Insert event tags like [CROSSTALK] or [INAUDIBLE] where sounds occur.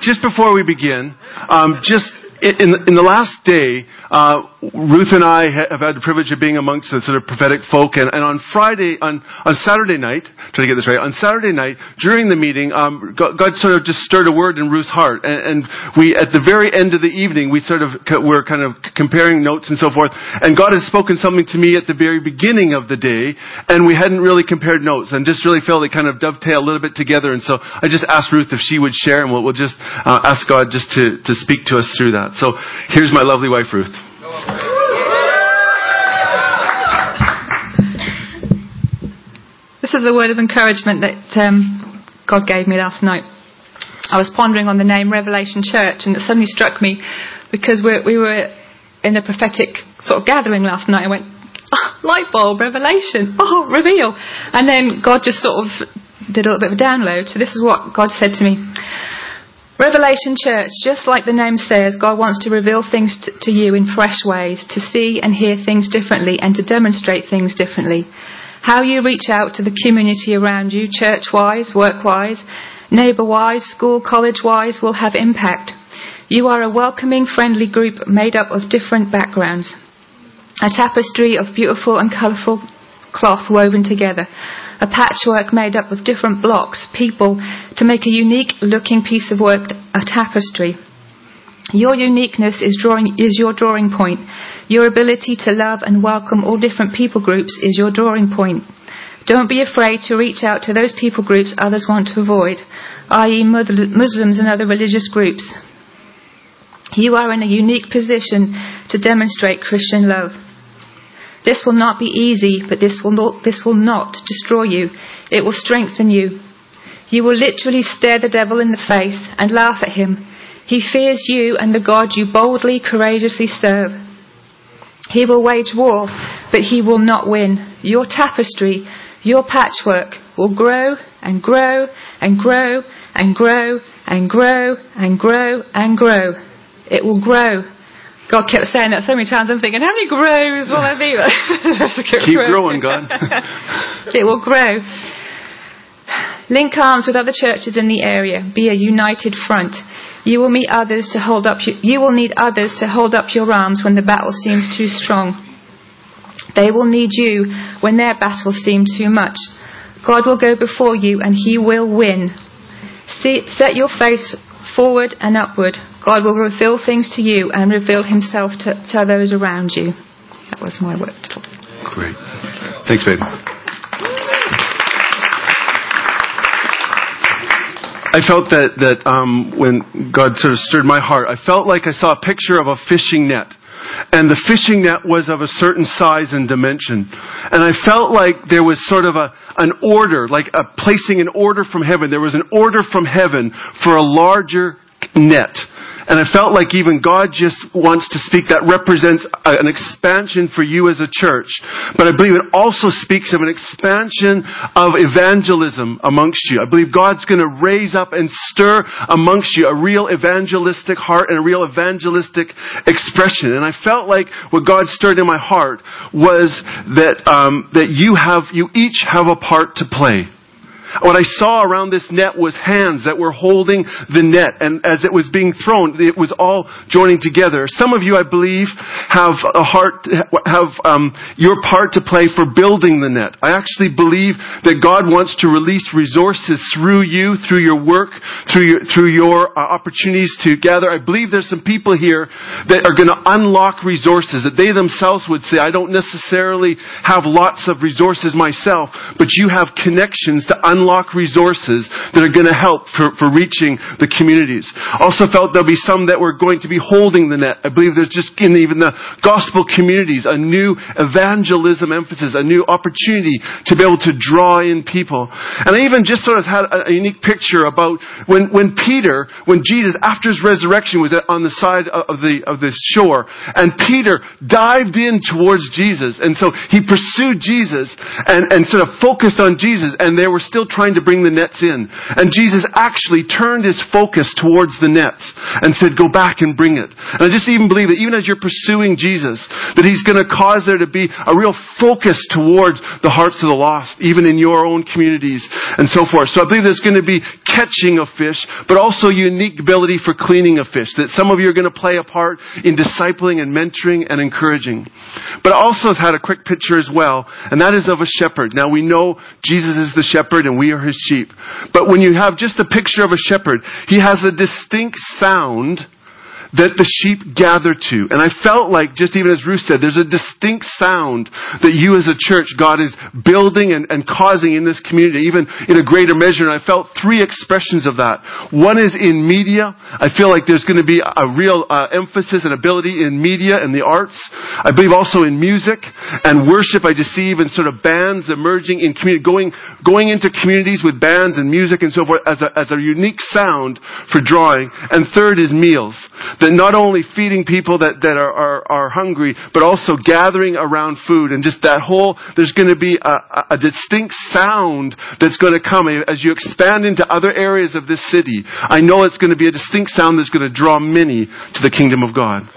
just before we begin, um, just in, in the last day, uh, Ruth and I have had the privilege of being amongst the sort of prophetic folk, and, and on Friday, on, on Saturday night, try to get this right, on Saturday night, during the meeting, um, God, God, sort of just stirred a word in Ruth's heart, and, and, we, at the very end of the evening, we sort of were kind of comparing notes and so forth, and God had spoken something to me at the very beginning of the day, and we hadn't really compared notes, and just really felt it kind of dovetail a little bit together, and so I just asked Ruth if she would share, and we'll, we'll just uh, ask God just to, to speak to us through that. So here's my lovely wife, Ruth. This is a word of encouragement that um, God gave me last night. I was pondering on the name Revelation Church, and it suddenly struck me because we're, we were in a prophetic sort of gathering last night. I went, oh, light bulb, revelation, oh, reveal. And then God just sort of did a little bit of a download. So this is what God said to me. Revelation Church, just like the name says, God wants to reveal things to, to you in fresh ways, to see and hear things differently, and to demonstrate things differently. How you reach out to the community around you, church wise, work wise, neighbour wise, school, college wise, will have impact. You are a welcoming, friendly group made up of different backgrounds. A tapestry of beautiful and colourful cloth woven together a patchwork made up of different blocks, people, to make a unique looking piece of work, a uh, tapestry. Your uniqueness is, drawing, is your drawing point. Your ability to love and welcome all different people groups is your drawing point. Don't be afraid to reach out to those people groups others want to avoid, i.e., Muslims and other religious groups. You are in a unique position to demonstrate Christian love. This will not be easy, but this will not, this will not destroy you. It will strengthen you. You will literally stare the devil in the face and laugh at him. He fears you and the God you boldly, courageously serve. He will wage war, but he will not win. Your tapestry, your patchwork will grow and grow and grow and grow and grow and grow and grow. It will grow God kept saying that so many times. I'm thinking, how many grows will there be? [LAUGHS] Keep growing, God. [LAUGHS] it will grow. Link arms with other churches in the area. Be a united front. You will meet others to hold up. You will need others to hold up your arms when the battle seems too strong. They will need you when their battle seems too much. God will go before you and He will win. See, set your face forward and upward. God will reveal things to you and reveal Himself to, to those around you. That was my word. Great. Thanks, babe. I felt that that um, when God sort of stirred my heart, I felt like I saw a picture of a fishing net and the fishing net was of a certain size and dimension. And I felt like there was sort of a, an order, like a placing an order from heaven. There was an order from heaven for a larger net. And I felt like even God just wants to speak. That represents an expansion for you as a church. But I believe it also speaks of an expansion of evangelism amongst you. I believe God's going to raise up and stir amongst you a real evangelistic heart and a real evangelistic expression. And I felt like what God stirred in my heart was that, um, that you have, you each have a part to play. What I saw around this net was hands that were holding the net, and as it was being thrown, it was all joining together. Some of you, I believe, have a heart, have um, your part to play for building the net. I actually believe that God wants to release resources through you, through your work, through your through your uh, opportunities to gather. I believe there's some people here that are going to unlock resources that they themselves would say, I don't necessarily have lots of resources myself, but you have connections to unlock unlock resources that are going to help for, for reaching the communities. Also felt there'll be some that were going to be holding the net. I believe there's just in even the gospel communities a new evangelism emphasis, a new opportunity to be able to draw in people. And I even just sort of had a, a unique picture about when, when Peter, when Jesus, after his resurrection, was on the side of the, of the shore, and Peter dived in towards Jesus. And so he pursued Jesus and, and sort of focused on Jesus, and there were still trying to bring the nets in. And Jesus actually turned his focus towards the nets and said, go back and bring it. And I just even believe that even as you're pursuing Jesus, that he's going to cause there to be a real focus towards the hearts of the lost, even in your own communities and so forth. So I believe there's going to be catching of fish, but also unique ability for cleaning of fish, that some of you are going to play a part in discipling and mentoring and encouraging. But I also had a quick picture as well, and that is of a shepherd. Now we know Jesus is the shepherd and we are his sheep. But when you have just a picture of a shepherd, he has a distinct sound that the sheep gather to. And I felt like, just even as Ruth said, there's a distinct sound that you as a church, God is building and, and causing in this community, even in a greater measure. And I felt three expressions of that. One is in media. I feel like there's going to be a real uh, emphasis and ability in media and the arts. I believe also in music and worship. I just see even sort of bands emerging in community, going, going into communities with bands and music and so forth as a, as a unique sound for drawing. And third is meals that not only feeding people that, that are, are, are hungry, but also gathering around food and just that whole, there's going to be a, a distinct sound that's going to come as you expand into other areas of this city. I know it's going to be a distinct sound that's going to draw many to the kingdom of God.